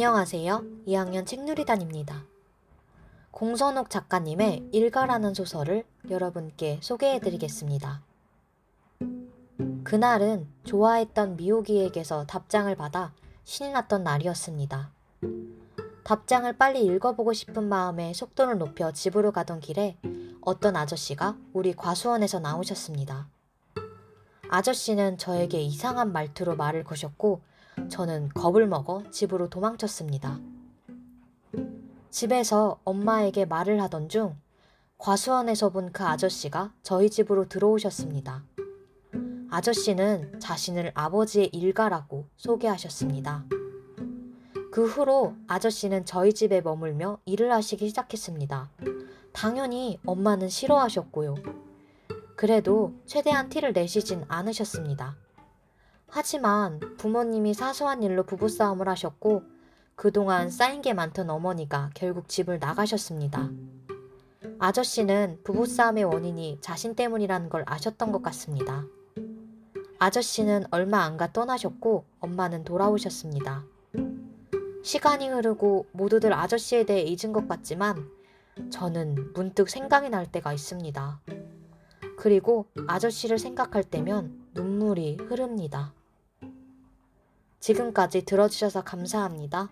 안녕하세요. 2학년 책누리단입니다. 공선옥 작가님의 일가라는 소설을 여러분께 소개해 드리겠습니다. 그날은 좋아했던 미호기에게서 답장을 받아 신이 났던 날이었습니다. 답장을 빨리 읽어보고 싶은 마음에 속도를 높여 집으로 가던 길에 어떤 아저씨가 우리 과수원에서 나오셨습니다. 아저씨는 저에게 이상한 말투로 말을 거셨고 저는 겁을 먹어 집으로 도망쳤습니다. 집에서 엄마에게 말을 하던 중 과수원에서 본 그 아저씨가 저희 집으로 들어오셨습니다. 아저씨는 자신을 아버지의 일가라고 소개하셨습니다. 그 후로 아저씨는 저희 집에 머물며 일을 하시기 시작했습니다. 당연히 엄마는 싫어하셨고요. 그래도 최대한 티를 내시진 않으셨습니다. 하지만 부모님이 사소한 일로 부부싸움을 하셨고 그동안 쌓인 게 많던 어머니가 결국 집을 나가셨습니다. 아저씨는 부부싸움의 원인이 자신 때문이라는 걸 아셨던 것 같습니다. 아저씨는 얼마 안 가 떠나셨고 엄마는 돌아오셨습니다. 시간이 흐르고 모두들 아저씨에 대해 잊은 것 같지만 저는 문득 생각이 날 때가 있습니다. 그리고 아저씨를 생각할 때면 눈물이 흐릅니다. 지금까지 들어주셔서 감사합니다.